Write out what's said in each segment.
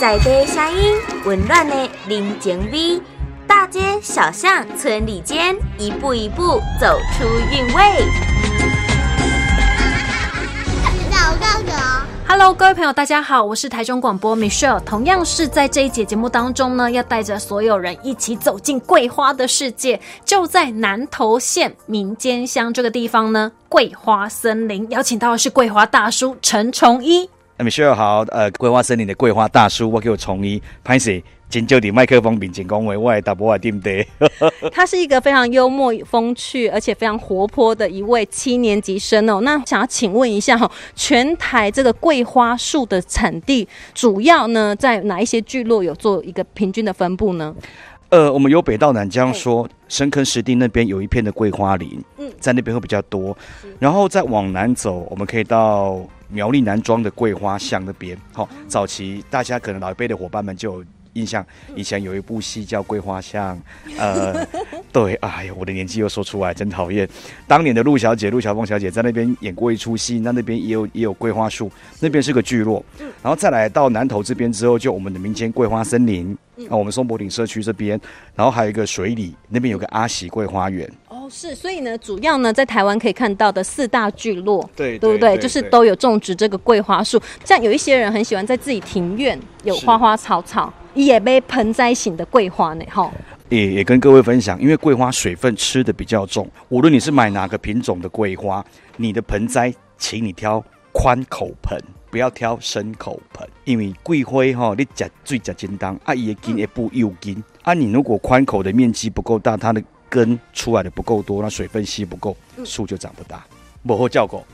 在地声音，温暖的人情味，大街小巷、村里间，一步一步走出韵味。Hello，各位朋友，大家好，我是台中广播 Michelle。同样是在这一节节目当中呢，要带着所有人一起走进桂花的世界。就在南投县民间乡这个地方呢，桂花森林邀请到的是桂花大叔陈崇一。Michelle 好，呃，桂花森林的桂花大叔，我叫崇一，潘 Sir。真就你麦克风面前讲话，我大伯对不对？他是一个非常幽默风趣，而且非常活泼的一位七年级生哦。那想要请问一下哈，全台这个桂花树的产地，主要呢在哪一些聚落有做一个平均的分布呢？呃，我们由北到南这样说，深坑湿地那边有一片的桂花林，嗯，在那边会比较多。然后再往南走，我们可以到苗栗南庄的桂花巷那边。好，早期大家可能老一辈的伙伴们就有。印象以前有一部戏叫《桂花巷》，呃，对，哎呀，我的年纪又说出来，真讨厌。当年的陆小姐、陆小凤小姐在那边演过一出戏，那那边也有也有桂花树，那边是个聚落。然后再来到南头这边之后，就我们的民间桂花森林，啊，我们松柏岭社区这边，然后还有一个水里那边有个阿喜桂花园。哦，是，所以呢，主要呢在台湾可以看到的四大聚落，对对不对？就是都有种植这个桂花树。像有一些人很喜欢在自己庭院有花花草草。也被盆栽型的桂花呢，哈，也也跟各位分享，因为桂花水分吃的比较重，无论你是买哪个品种的桂花，你的盆栽，请你挑宽口盆，不要挑深口盆，因为桂花哈，你夹最夹简单，啊，也根也不又根，啊，你如果宽口的面积不够大，它的根出来的不够多，那水分吸不够，树就长不大，不好照顾。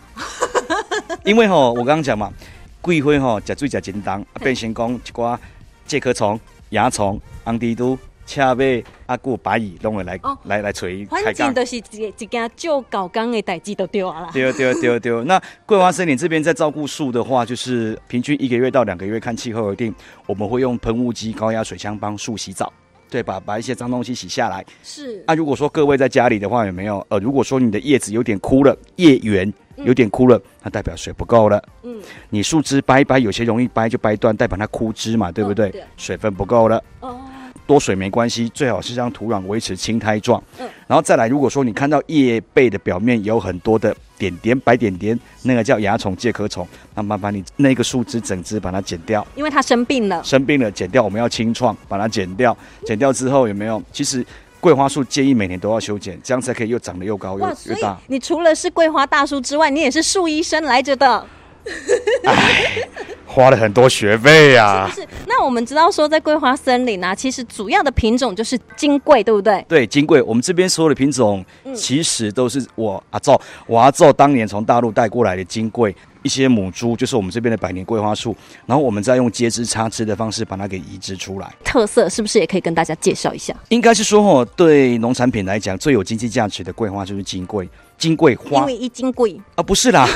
因为哈，我刚刚讲嘛，桂花哈夹最夹简单，变成讲一寡。介壳虫、蚜虫、红蜘蛛、恰尾、阿古白蚁，拢会来来来锤开干。都是一一件就搞工的代志都丢啊啦。丢丢丢丢。那桂花森林这边在照顾树的话，就是平均一个月到两个月，看气候而定。我们会用喷雾机、高压水枪帮树洗澡，对吧？把一些脏东西洗下来。是。啊，如果说各位在家里的话，有没有？呃，如果说你的叶子有点枯了，叶缘。有点枯了，那代表水不够了。嗯，你树枝掰一掰，有些容易掰就掰断，代表它枯枝嘛，对不对？水分不够了。哦，多水没关系，最好是让土壤维持青苔状。嗯，然后再来，如果说你看到叶背的表面有很多的点点白点点，那个叫蚜虫、介壳虫，那麻烦你那个树枝整枝把它剪掉，因为它生病了。生病了，剪掉，我们要清创，把它剪掉。剪掉之后有没有？其实。桂花树建议每年都要修剪，这样才可以又长得又高又又大。你除了是桂花大叔之外，你也是树医生来着的。花了很多学费呀。是，那我们知道说，在桂花森林啊，其实主要的品种就是金桂，对不对？对，金桂，我们这边所有的品种，其实都是我阿赵，我阿赵当年从大陆带过来的金桂。一些母株就是我们这边的百年桂花树，然后我们再用接枝插枝的方式把它给移植出来。特色是不是也可以跟大家介绍一下？应该是说哦，对农产品来讲最有经济价值的桂花就是金桂，金桂花。因为一金桂啊，不是啦，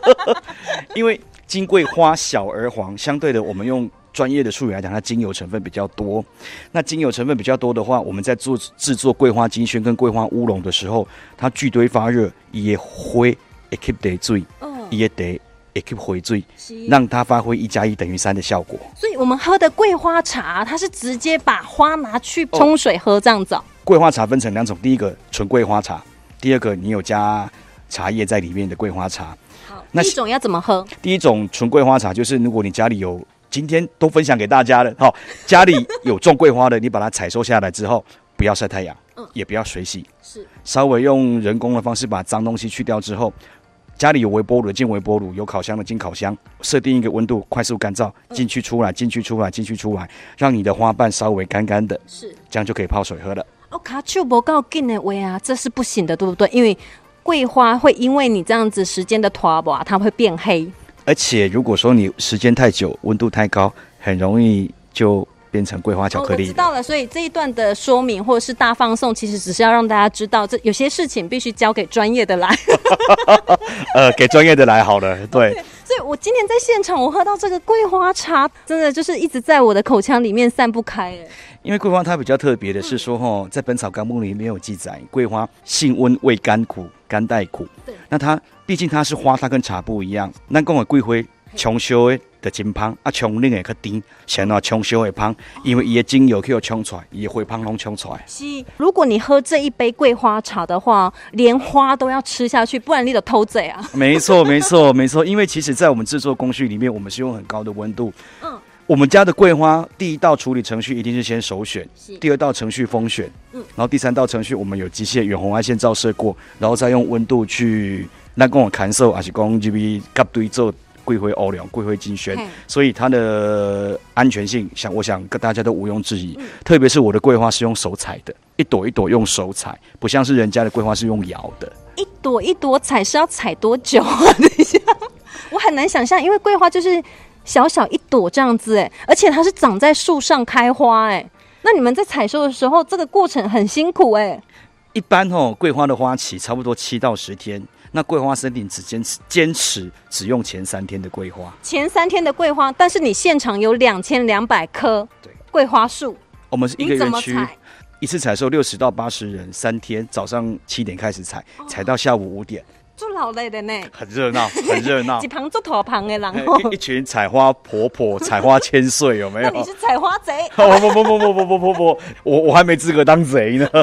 因为金桂花小而黄，相对的我们用专业的术语来讲，它精油成分比较多。那精油成分比较多的话，我们在做制作桂花金萱跟桂花乌龙的时候，它聚堆发热也会 keep 得醉。也得也可以回醉，让它发挥一加一等于三的效果。所以，我们喝的桂花茶，它是直接把花拿去冲水喝这样子。桂花茶分成两种，第一个纯桂花茶，第二个你有加茶叶在里面的桂花茶。好，那一种要怎么喝？第一种纯桂花茶，就是如果你家里有，今天都分享给大家了。好，家里有种桂花的，你把它采收下来之后，不要晒太阳，嗯，也不要水洗，是稍微用人工的方式把脏东西去掉之后。家里有微波炉的进微波炉，有烤箱的进烤箱，设定一个温度，快速干燥，进去出来，进去出来，进去出来，让你的花瓣稍微干干的，是这样就可以泡水喝了。哦，卡丘不够劲的喂啊，这是不行的，对不对？因为桂花会因为你这样子时间的拖把，它会变黑。而且如果说你时间太久，温度太高，很容易就。变成桂花巧克力，知道了。所以这一段的说明或者是大放送，其实只是要让大家知道，这有些事情必须交给专业的来。呃，给专业的来好了。对。所以我今天在现场，我喝到这个桂花茶，真的就是一直在我的口腔里面散不开。哎，因为桂花它比较特别的是说，哈，在《本草纲目》里面有记载，桂花性温，味甘苦，甘带苦。对。那它毕竟它是花，它跟茶不一样。那跟我桂花穷修诶，的真芳，啊，冲冷的较甜，像那冲烧的芳，因为伊的精油去互冲出来，伊的花芳拢冲出来。是，如果你喝这一杯桂花茶的话，连花都要吃下去，不然你得偷嘴啊。没错，没错，没错，因为其实，在我们制作工序里面，我们是用很高的温度。嗯，我们家的桂花第一道处理程序一定是先首选，第二道程序风选，嗯，然后第三道程序我们有机械远红外线照射过，然后再用温度去那跟我砍手，还是讲这边夹堆做桂花欧良、桂花金萱，所以它的安全性，想我想跟大家都毋庸置疑。特别是我的桂花是用手采的，一朵一朵用手采，不像是人家的桂花是用摇的。一朵一朵采是要采多久啊？等一下，我很难想象，因为桂花就是小小一朵这样子，哎，而且它是长在树上开花，哎，那你们在采收的时候，这个过程很辛苦，哎。一般哦，桂花的花期差不多七到十天。那桂花森林只坚持坚持只用前三天的桂花，前三天的桂花，但是你现场有两千两百棵对。桂花树，我们是一个园区，一次采收六十到八十人，三天早上七点开始采，采到下午五点，做老累的呢，很热闹，很热闹，几旁做头旁的，然后一群采花婆婆，采花千岁，有没有？你是采花贼？不不不不不不不不，我我还没资格当贼呢。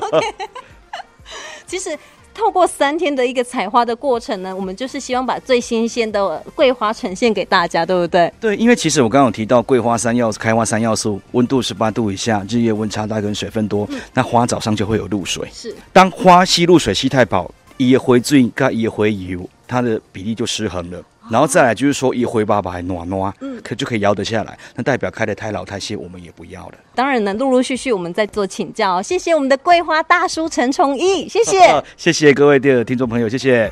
其实。透过三天的一个采花的过程呢，我们就是希望把最新鲜的桂花呈现给大家，对不对？对，因为其实我刚刚有提到桂花三要开花三要素，温度十八度以下，日夜温差大跟水分多，那花早上就会有露水。是，当花吸露水吸太饱，也回最跟也回油，它的比例就失衡了。然后再来就是说，一灰爸爸还暖暖，嗯，可就可以摇得下来。那代表开的太老太细，我们也不要了。当然呢，陆陆续续我们在做请教。谢谢我们的桂花大叔陈崇义，谢谢，谢谢各位的听众朋友，谢谢。